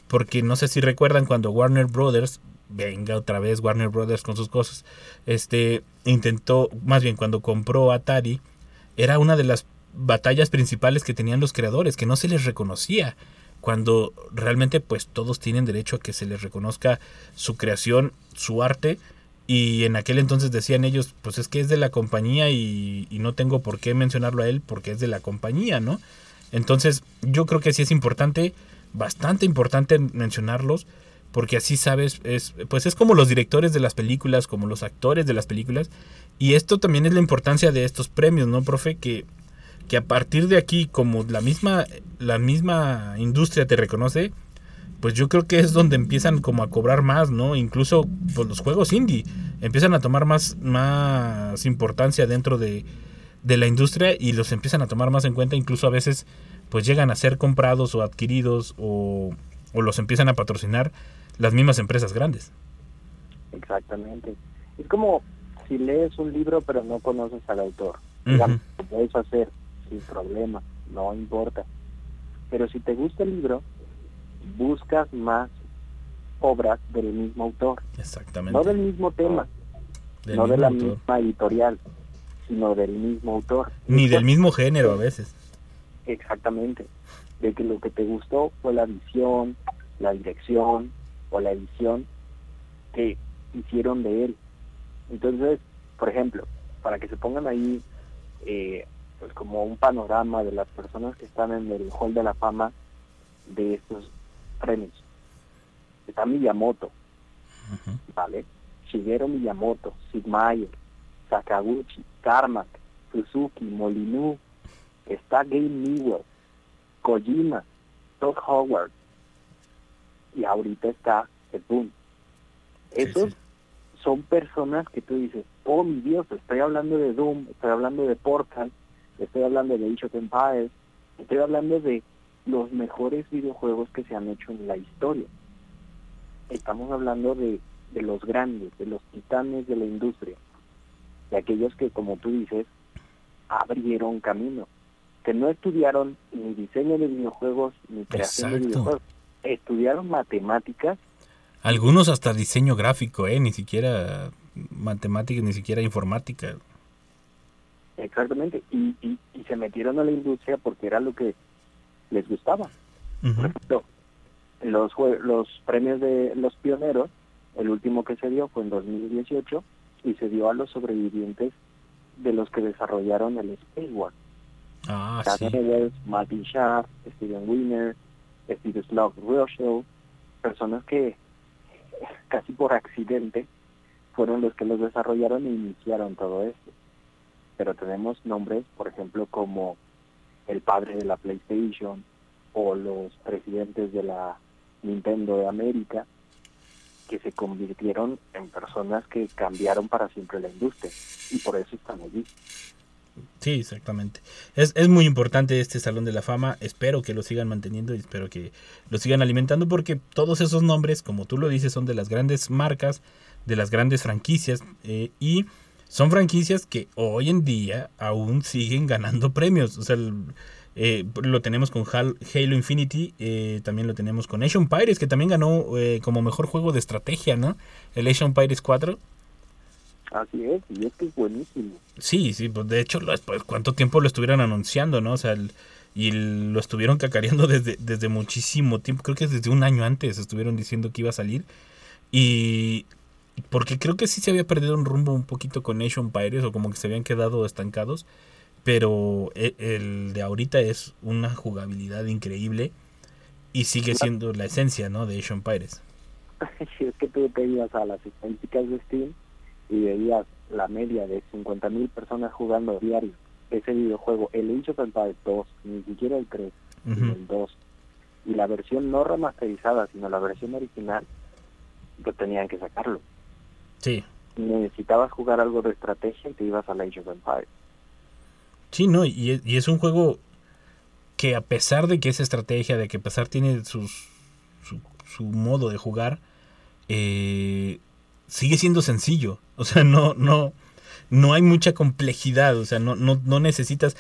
porque no sé si recuerdan cuando Warner Brothers, venga otra vez Warner Brothers con sus cosas, este intentó, más bien cuando compró Atari, era una de las batallas principales que tenían los creadores, que no se les reconocía, cuando realmente pues todos tienen derecho a que se les reconozca su creación, su arte, y en aquel entonces decían ellos, pues es que es de la compañía y, no tengo por qué mencionarlo a él porque es de la compañía, ¿no? Entonces yo creo que sí es importante, bastante importante mencionarlos, porque así sabes, es, pues es como los directores de las películas, como los actores de las películas, y esto también es la importancia de estos premios, ¿no, profe? Que, que a partir de aquí, como la misma, la misma industria te reconoce, pues yo creo que es donde empiezan como a cobrar más, ¿no? Incluso pues, los juegos indie empiezan a tomar más, más importancia dentro de, de la industria y los empiezan a tomar más en cuenta, incluso a veces pues llegan a ser comprados o adquiridos o, o los empiezan a patrocinar las mismas empresas grandes. Exactamente. Es como si lees un libro pero no conoces al autor. Digamos, lo puedes hacer sin problema, no importa. Pero si te gusta el libro, buscas más obras del mismo autor. Exactamente. No del mismo tema, Del no de mismo la autor. misma editorial, sino del mismo autor. Ni del mismo género a veces. Exactamente. de que lo que te gustó fue la visión, la dirección o la edición que hicieron de él. Entonces, por ejemplo, para que se pongan ahí eh, pues como un panorama de las personas que están en el Hall de la Fama de estos premios. Está Miyamoto, ¿vale? Shigeru Miyamoto, Sid Meier, Sakaguchi, Carmack, Suzuki, Molinu, está Game Newell, Kojima, Todd Howard y ahorita está el Boom. Esos son personas que tú dices, oh mi Dios, estoy hablando de Doom, estoy hablando de Portal, estoy hablando de Age of Empires, estoy hablando de los mejores videojuegos que se han hecho en la historia. Estamos hablando de, de los grandes, de los titanes de la industria, de aquellos que, como tú dices, abrieron camino, que no estudiaron ni diseño de videojuegos ni creación de videojuegos, estudiaron matemáticas Algunos hasta diseño gráfico, ¿eh? Ni siquiera matemáticas, ni siquiera informática. Exactamente, y, y, y se metieron a la industria porque era lo que les gustaba. Por ejemplo, los, los premios de los pioneros, el último que se dio fue en 2018 y se dio a los sobrevivientes de los que desarrollaron el Space War. Ah, sí. Wells, Martin Steven Wiener, Slug Rochelle, personas que casi por accidente fueron los que los desarrollaron e iniciaron todo esto. Pero tenemos nombres, por ejemplo, como el padre de la PlayStation o los presidentes de la Nintendo de América, que se convirtieron en personas que cambiaron para siempre la industria. Y por eso están allí. Sí, exactamente. Es, es muy importante este Salón de la Fama. Espero que lo sigan manteniendo y espero que lo sigan alimentando porque todos esos nombres, como tú lo dices, son de las grandes marcas, de las grandes franquicias eh, y son franquicias que hoy en día aún siguen ganando premios. O sea, eh, lo tenemos con Hal- Halo Infinity, eh, también lo tenemos con Asian Pirates, que también ganó como mejor juego de estrategia, ¿no? El Asian Pirates 4. Así es, y es que es buenísimo. Sí, sí, pues de hecho, pues, ¿cuánto tiempo lo estuvieron anunciando, no? O sea, el- y el- lo estuvieron cacareando desde, desde muchísimo tiempo, creo que desde un año antes estuvieron diciendo que iba a salir. Y porque creo que sí se había perdido un rumbo un poquito con Nation Pirates o como que se habían quedado estancados, pero e- el de ahorita es una jugabilidad increíble y sigue siendo la esencia, ¿no? De Asian Pirates. si es que tú te ibas a las estadísticas de Steam y veías la media de 50.000 personas jugando diario ese videojuego, el Age of Empires 2, ni siquiera el 3, sino el 2, y la versión no remasterizada, sino la versión original, pues tenían que sacarlo. Sí. Necesitabas jugar algo de estrategia y te ibas al Age of Empires. Sí, no, y es, y es un juego que a pesar de que es estrategia, de que a pesar tiene sus, su, su modo de jugar, eh, sigue siendo sencillo. O sea, no, no, no hay mucha complejidad. O sea, no, no, no necesitas.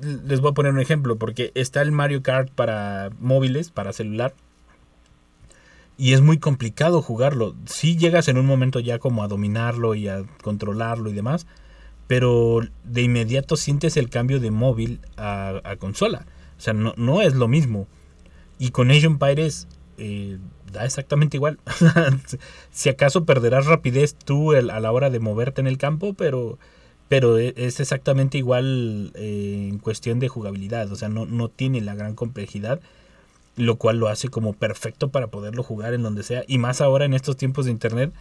Les voy a poner un ejemplo, porque está el Mario Kart para móviles, para celular. Y es muy complicado jugarlo. Si llegas en un momento ya como a dominarlo y a controlarlo y demás pero de inmediato sientes el cambio de móvil a, a consola. O sea, no, no es lo mismo. Y con Asian Pirates eh, da exactamente igual. si acaso perderás rapidez tú a la hora de moverte en el campo, pero, pero e- es exactamente igual eh, en cuestión de jugabilidad. O sea, no, no tiene la gran complejidad, lo cual lo hace como perfecto para poderlo jugar en donde sea. Y más ahora en estos tiempos de internet,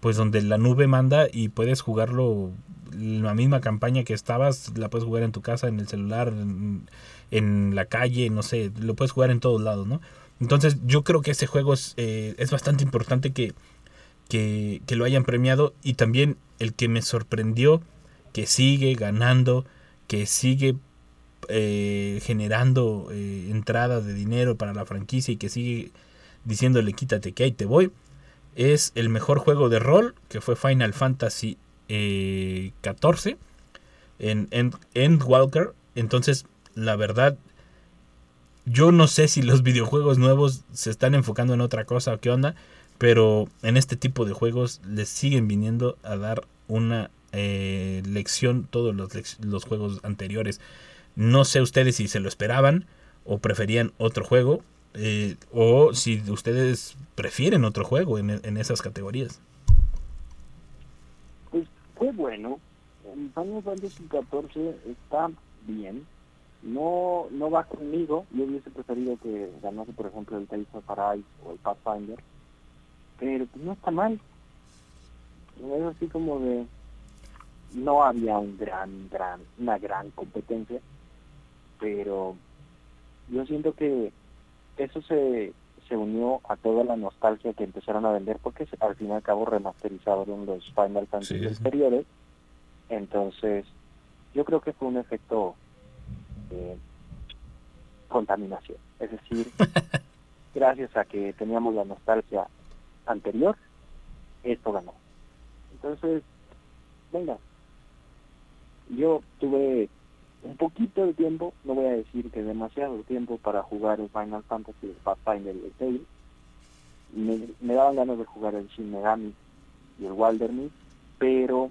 pues donde la nube manda y puedes jugarlo la misma campaña que estabas, la puedes jugar en tu casa, en el celular, en, en la calle, no sé, lo puedes jugar en todos lados, ¿no? Entonces yo creo que ese juego es, eh, es bastante importante que, lo hayan premiado y también el que me sorprendió que sigue ganando, que sigue eh, generando eh, entradas de dinero para la franquicia y que sigue diciéndole quítate que ahí te voy, es el mejor juego de rol que fue Final Fantasy eh, 14 en, en Endwalker. Entonces, la verdad, yo no sé si los videojuegos nuevos se están enfocando en otra cosa o qué onda, pero en este tipo de juegos les siguen viniendo a dar una eh, lección todos los, los juegos anteriores. No sé ustedes si se lo esperaban o preferían otro juego, eh, o si ustedes prefieren otro juego en, en esas categorías. Pues fue bueno. El Final Fantasy está bien. No no va conmigo. Yo hubiese preferido que ganase, por ejemplo, el Tales of Arise o el Pathfinder. Pero pues no está mal. Es así como de... No había un gran, gran, una gran competencia. Pero yo siento que eso se, se unió a toda la nostalgia que empezaron a vender porque al fin y al cabo remasterizaron los Final Fantasy Sí. anteriores entonces yo creo que fue un efecto contaminación es decir gracias a que teníamos la nostalgia anterior esto ganó entonces venga yo tuve un poquito de tiempo, no voy a decir que demasiado tiempo para jugar el Final Fantasy, el Pathfinder y el Tale. Me, me daban ganas de jugar el Shin Megami y el Wilderness, pero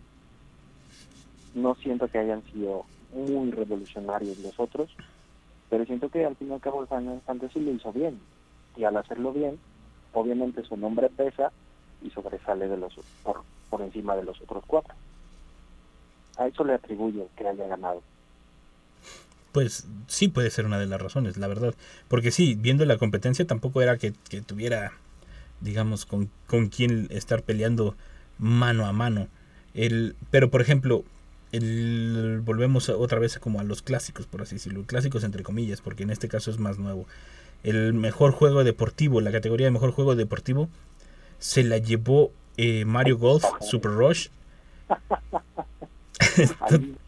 no siento que hayan sido muy revolucionarios los otros, pero siento que al fin y al cabo Final Fantasy lo hizo bien, y al hacerlo bien, obviamente su nombre pesa y sobresale de los por, por encima de los otros cuatro. A eso le atribuyo que haya ganado. Pues sí puede ser una de las razones, la verdad. Porque sí, viendo la competencia tampoco era que, que tuviera, digamos, con, con quién estar peleando mano a mano. El, pero por ejemplo, el, volvemos otra vez como a los clásicos, por así decirlo. Clásicos entre comillas, porque en este caso es más nuevo. El mejor juego deportivo, la categoría de mejor juego deportivo, se la llevó eh, Mario Golf Super Rush.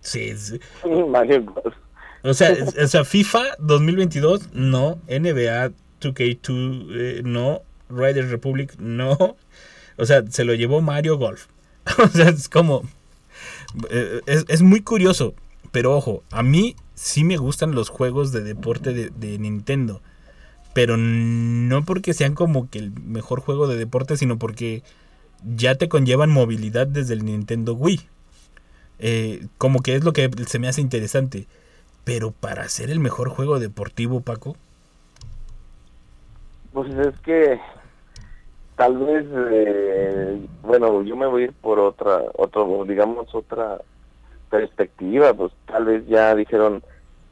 Sí, sí. Mario Golf. O sea, es- o sea, FIFA 2022, no. NBA 2K2, eh, no. Riders Republic, no. O sea, se lo llevó Mario Golf. o sea, es como... eh, es, es muy curioso. Pero ojo, a mí sí me gustan los juegos de deporte de, de Nintendo. Pero no porque sean como que el mejor juego de deporte, sino porque ya te conllevan movilidad desde el Nintendo Wii. Eh, como que es lo que se me hace interesante. Pero para ser el mejor juego deportivo, Paco. Pues es que tal vez, eh, bueno, yo me voy a ir por otra, otro, digamos, otra perspectiva, pues tal vez ya dijeron,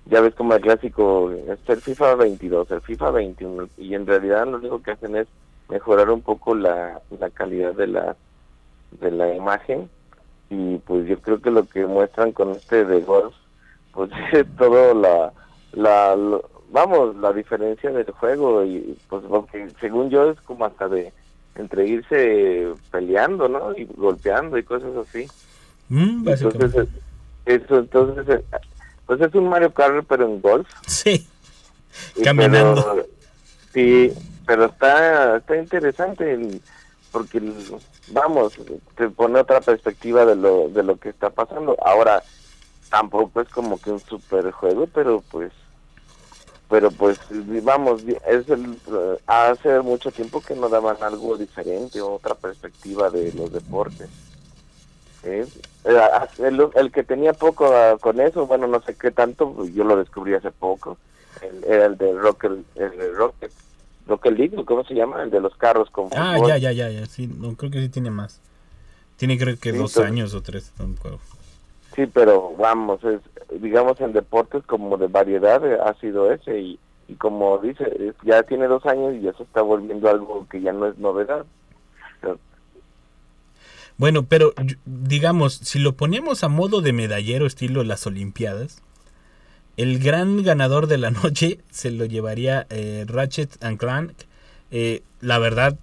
ya ves como el clásico, es el FIFA 22, el FIFA 21, y en realidad lo único que hacen es mejorar un poco la, la calidad de la, de la imagen, y pues yo creo que lo que muestran con este de golf, pues es todo la, la, lo- vamos, la diferencia del juego y pues porque según yo es como hasta de entre irse peleando, ¿no? Y golpeando y cosas así. Mm. Entonces, eh, eso, entonces, eh, pues es un Mario Kart pero en golf. Sí. Y Caminando. pero- sí, pero está, está interesante el- porque, el- vamos, te pone otra perspectiva de lo, de lo que está pasando. Ahora, tampoco es como que un super juego, pero pues pero pues vamos es el eh, hace mucho tiempo que no daban algo diferente otra perspectiva de los deportes ¿eh? El, el que tenía poco ah, con eso bueno no sé qué tanto yo lo descubrí hace poco el, era el de Rocket el de Rocket Rocket League ¿o ¿cómo se llama? el de los carros con Ah, fútbol. ya, ya, ya, ya. Sí, no, creo que sí tiene más. Tiene creo que Sí, dos entonces- años o tres. no me acuerdo. Sí, pero vamos, es, digamos en deportes como de variedad eh, ha sido ese y, como dice, ya tiene dos años y se está volviendo algo que ya no es novedad. Bueno, pero digamos, si lo ponemos a modo de medallero estilo las Olimpiadas, el gran ganador de la noche se lo llevaría eh, Ratchet and Clank. Eh, la verdad,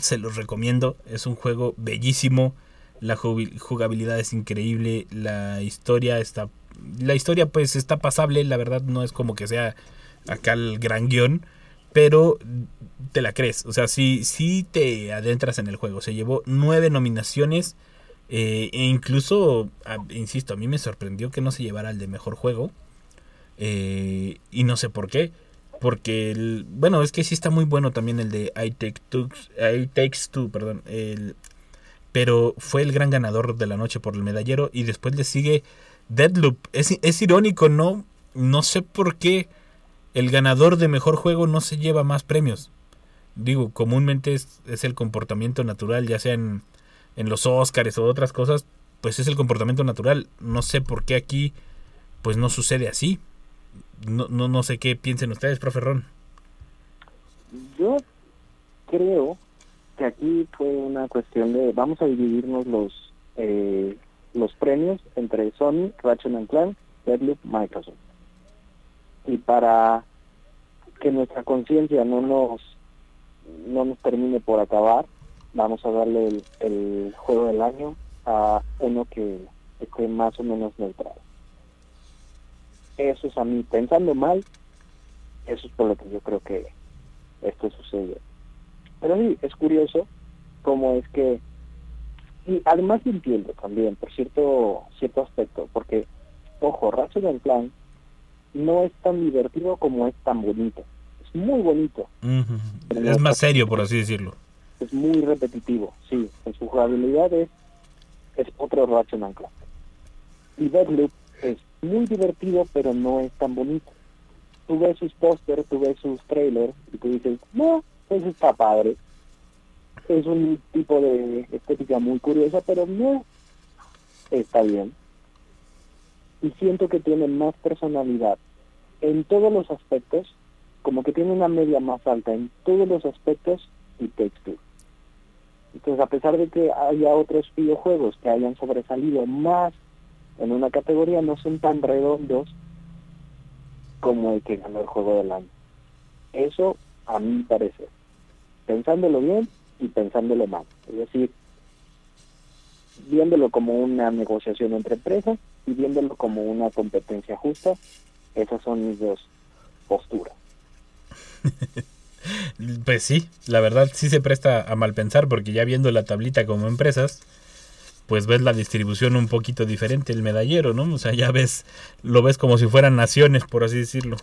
se los recomiendo. Es un juego bellísimo. La jugabilidad es increíble. La historia está. La historia, pues, está pasable. La verdad, no es como que sea acá el gran guion. Pero te la crees. O sea, sí, sí te adentras en el juego. Se llevó nueve nominaciones. eh, e incluso, insisto, a mí me sorprendió que no se llevara el de mejor juego. eh, y no sé por qué. Porque, el- bueno, es que sí está muy bueno también el de I, Take Two, I Takes Two, perdón. el- pero fue el gran ganador de la noche por el medallero. Y después le sigue Deadloop. Es, es irónico, ¿no? no sé por qué el ganador de mejor juego no se lleva más premios. Digo, comúnmente es, es el comportamiento natural, ya sea en, en los Oscars o otras cosas, pues es el comportamiento natural. No sé por qué aquí pues no sucede así. No, no, no sé qué piensen ustedes, profe Ron. Yo creo que aquí fue una cuestión de vamos a dividirnos los eh, los premios entre Sony, Ratchet Clank, Deadloop, Microsoft. Y para que nuestra conciencia no nos no nos termine por acabar, vamos a darle el, juego del año a uno que esté más o menos neutral. Eso es a mí, pensando mal, eso es por lo que yo creo que esto sucede. Pero sí, es curioso cómo es que, y además entiendo también por cierto cierto aspecto, porque, ojo, Ratchet Clank no es tan divertido como es tan bonito. Es muy bonito. Es más serio, por así decirlo. Es muy repetitivo, sí. En su jugabilidad es, es otro Ratchet Clank. Y Deadloop es muy divertido, pero no es tan bonito. Tú ves sus pósters, tú ves sus trailers y tú dices, no, eso está padre. Es un tipo de estética muy curiosa, pero no está bien. Y siento que tiene más personalidad en todos los aspectos, como que tiene una media más alta en todos los aspectos y texto. Entonces, a pesar de que haya otros videojuegos que hayan sobresalido más en una categoría, no son tan redondos como el que ganó el juego del año. Eso a mí me parece, pensándolo bien y pensándolo mal. Es decir, viéndolo como una negociación entre empresas y viéndolo como una competencia justa, esas son mis dos posturas. pues sí, la verdad sí se presta a mal pensar porque ya viendo la tablita como empresas, pues ves la distribución un poquito diferente, el medallero, ¿no? O sea, ya ves, lo ves como si fueran naciones, por así decirlo.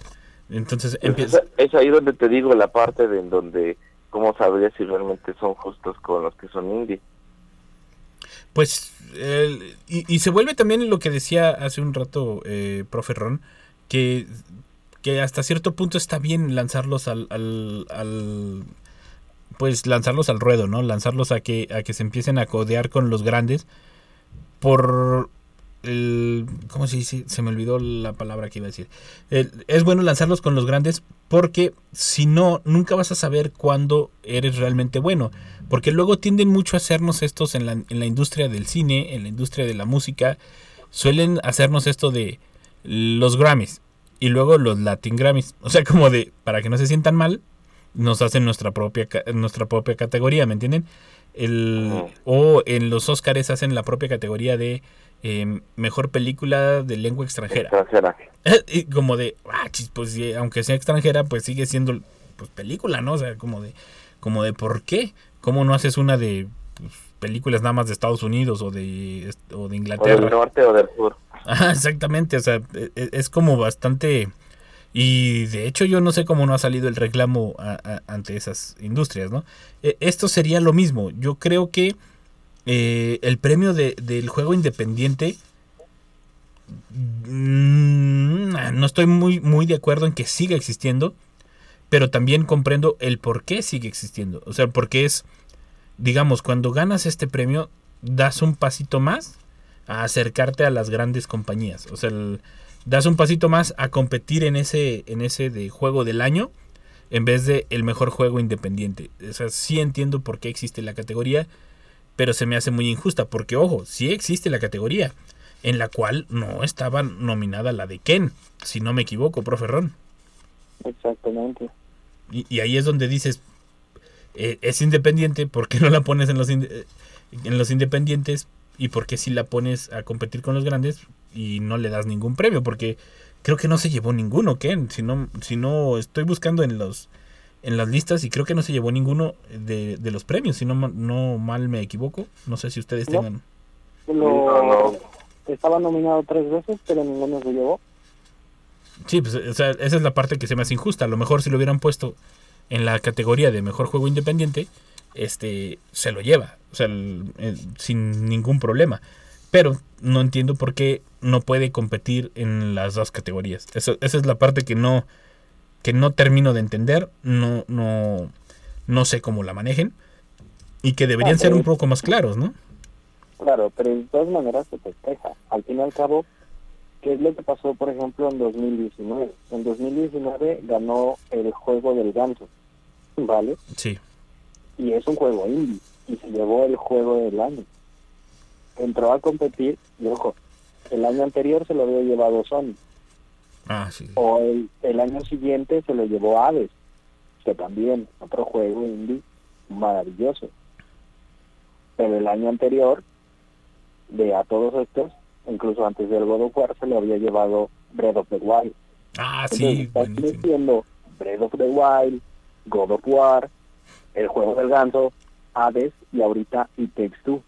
Entonces empieza... Es, ahí donde te digo la parte de en donde, ¿cómo sabrías si realmente son justos con los que son indie? Pues, y, y, se vuelve también lo que decía hace un rato, eh, profe Ron, que, que hasta cierto punto está bien lanzarlos al, al, al pues lanzarlos al ruedo, ¿no? Lanzarlos a que, a que se empiecen a codear con los grandes por el... ¿Cómo se dice? Se me olvidó la palabra que iba a decir. es bueno lanzarlos con los grandes porque si no, nunca vas a saber cuándo eres realmente bueno. Porque luego tienden mucho a hacernos estos en la, en la industria del cine, en la industria de la música. Suelen hacernos esto de los Grammys y luego los Latin Grammys. O sea, como de, para que no se sientan mal, nos hacen nuestra propia, nuestra propia categoría, ¿me entienden? El, o en los Oscars hacen la propia categoría de em, mejor película de lengua extranjera. y como de, ah, pues aunque sea extranjera, pues sigue siendo pues, película, ¿no? O sea, como de, como de ¿por qué? ¿Cómo no haces una de pues, películas nada más de Estados Unidos o de, o de Inglaterra? O del norte o del sur. exactamente, o sea, e, e, es como bastante y de hecho yo no sé cómo no ha salido el reclamo ante esas industrias, ¿no? E, esto sería lo mismo. Yo creo que eh, el premio del juego independiente... Mm, no estoy muy, muy de acuerdo en que siga existiendo, pero también comprendo el por qué sigue existiendo. O sea, porque es, digamos, cuando ganas este premio, das un pasito más a acercarte a las grandes compañías. O sea, das un pasito más a competir en ese, en ese de juego del año en vez de el mejor juego independiente. O sea, sí entiendo por qué existe la categoría, pero se me hace muy injusta, porque ojo, sí existe la categoría, en la cual no estaba nominada la de Ken, si no me equivoco, profe Ron. Exactamente. Y, ahí es donde dices, eh, es independiente, ¿por qué no la pones en los, en los independientes? ¿Y por qué si la pones a competir con los grandes? y no le das ningún premio, porque creo que no se llevó ninguno, Ken. Si no, si no estoy buscando en los en las listas y creo que no se llevó ninguno de, los premios, si no, no mal me equivoco. No sé si ustedes tengan. Estaba nominado tres veces, pero ninguno se llevó. Sí, pues esa es la parte que se me hace injusta. A lo mejor si lo hubieran puesto en la categoría de mejor juego independiente, este se lo lleva, o sea, sin ningún problema. Pero no entiendo por qué no puede competir en las dos categorías. Eso, esa es la parte que no, que no termino de entender, no, no, no sé cómo la manejen y que deberían Ah, ser un poco más claros, ¿no? Claro, pero de todas maneras se festeja. Al fin y al cabo, ¿qué es lo que pasó, por ejemplo, en 2019? En 2019 ganó el juego del ganso, ¿vale? Sí. Y es un juego indie, y se llevó el juego del año. Entró a competir, y ojo, el año anterior se lo había llevado Sony, Ah, sí. o el, el año siguiente se lo llevó Hades, que también, otro juego indie maravilloso. Pero el año anterior, de a todos estos, incluso antes del God of War, se lo había llevado Breath of the Wild. Ah, Entonces, sí, estás buenísimo. metiendo Breath of the Wild, God of War, el juego del ganso, Hades y ahorita It Takes Two.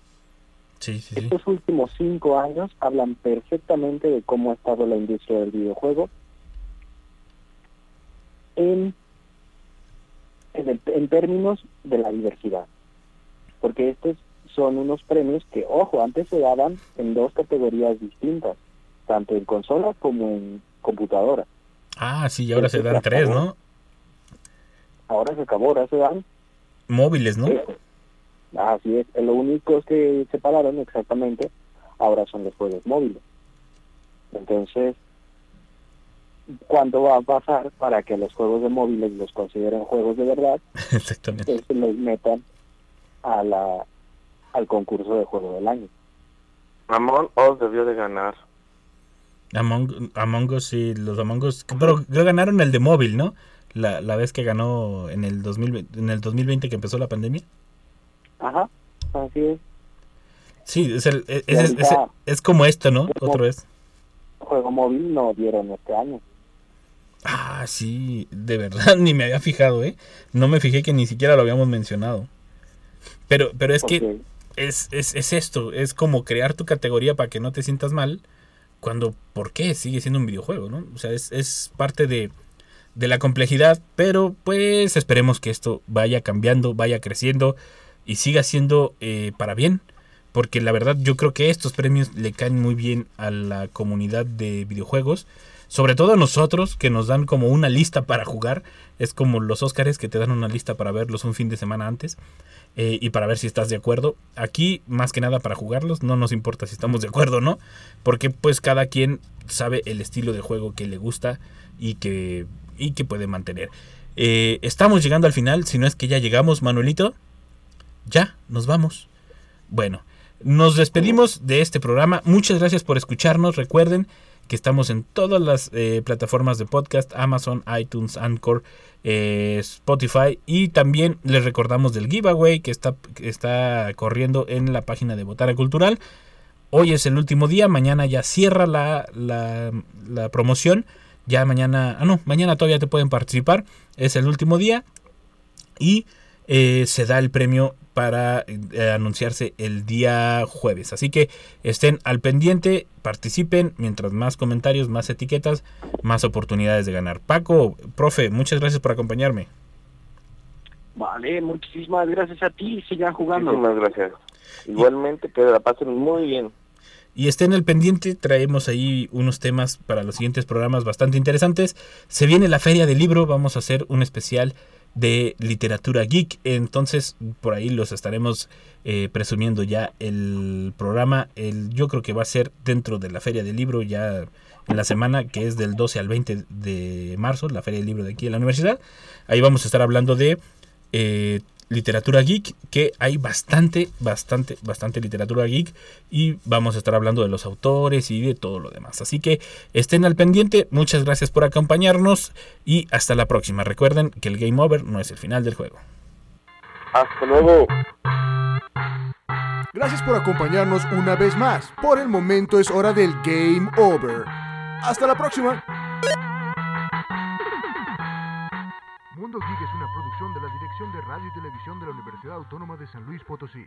Sí, sí, sí. Estos últimos cinco años hablan perfectamente de cómo ha estado la industria del videojuego en, en, el- en términos de la diversidad. Porque estos son unos premios que, ojo, antes se daban en dos categorías distintas, tanto en consola como en computadora. Ah, sí, y ahora se dan tres, ¿no? Ahora se acabó, ahora se dan Móviles, ¿no? Así es, lo único que separaron exactamente ahora son los juegos móviles. Entonces, ¿cuánto va a pasar para que los juegos de móviles los consideren juegos de verdad? Exactamente. Que se los metan a la al concurso de juego del año. Among Us debió de ganar. Among, Among Us y los Among Us. Pero creo ganaron el de móvil, ¿no? La, la vez que ganó en el, 2020, en el 2020 que empezó la pandemia. Ajá, así es. Sí, es, el, es, Y es- ahorita- es- es como esto, ¿no? Otra vez. Juego móvil no dieron este año. Ah, sí, de verdad, ni me había fijado, ¿eh? No me fijé que ni siquiera lo habíamos mencionado. Pero, pero es que es, es, es esto, es como crear tu categoría para que no te sientas mal, cuando, ¿por qué? Sigue siendo un videojuego, ¿no? O sea, es, es parte de, de la complejidad, pero pues esperemos que esto vaya cambiando, vaya creciendo y siga siendo eh, para bien. Porque la verdad yo creo que estos premios le caen muy bien a la comunidad de videojuegos. Sobre todo a nosotros que nos dan como una lista para jugar. Es como los Óscares que te dan una lista para verlos un fin de semana antes. eh, y para ver si estás de acuerdo. Aquí más que nada para jugarlos. No nos importa si estamos de acuerdo o no. Porque pues cada quien sabe el estilo de juego que le gusta y que, y que puede mantener. Eh, estamos llegando al final. Si no es que ya llegamos, Manuelito. Ya, nos vamos. Bueno, nos despedimos de este programa. Muchas gracias por escucharnos. Recuerden que estamos en todas las eh, plataformas de podcast, Amazon, iTunes, Anchor, eh, Spotify y también les recordamos del giveaway que está, que está corriendo en la página de Botara Cultural. Hoy es el último día, mañana ya cierra la, la, la promoción. Ya mañana, ah no, mañana todavía te pueden participar. Es el último día y eh, se da el premio para eh, anunciarse el día jueves. Así que estén al pendiente, participen. Mientras más comentarios, más etiquetas, más oportunidades de ganar. Paco, profe, muchas gracias por acompañarme. Vale, muchísimas gracias a ti. Sigan jugando. Muchísimas gracias. Igualmente, que la pasen muy bien. Y estén al pendiente, traemos ahí unos temas para los siguientes programas bastante interesantes. Se viene la feria del libro, vamos a hacer un especial de literatura geek. Entonces, por ahí los estaremos eh, presumiendo ya el programa. El, yo creo que va a ser dentro de la feria del libro ya en la semana que es del 12 al 20 de marzo, la feria del libro de aquí en la universidad. Ahí vamos a estar hablando de eh, literatura geek, que hay bastante, bastante, bastante literatura geek y vamos a estar hablando de los autores y de todo lo demás. Así que estén al pendiente, muchas gracias por acompañarnos y hasta la próxima. Recuerden que el game over no es el final del juego. Hasta luego. Gracias por acompañarnos una vez más. Por el momento es hora del Game Over. Hasta la próxima. Mundo Geek es una producción de la Dirección de Radio y Televisión de la Universidad Autónoma de San Luis Potosí.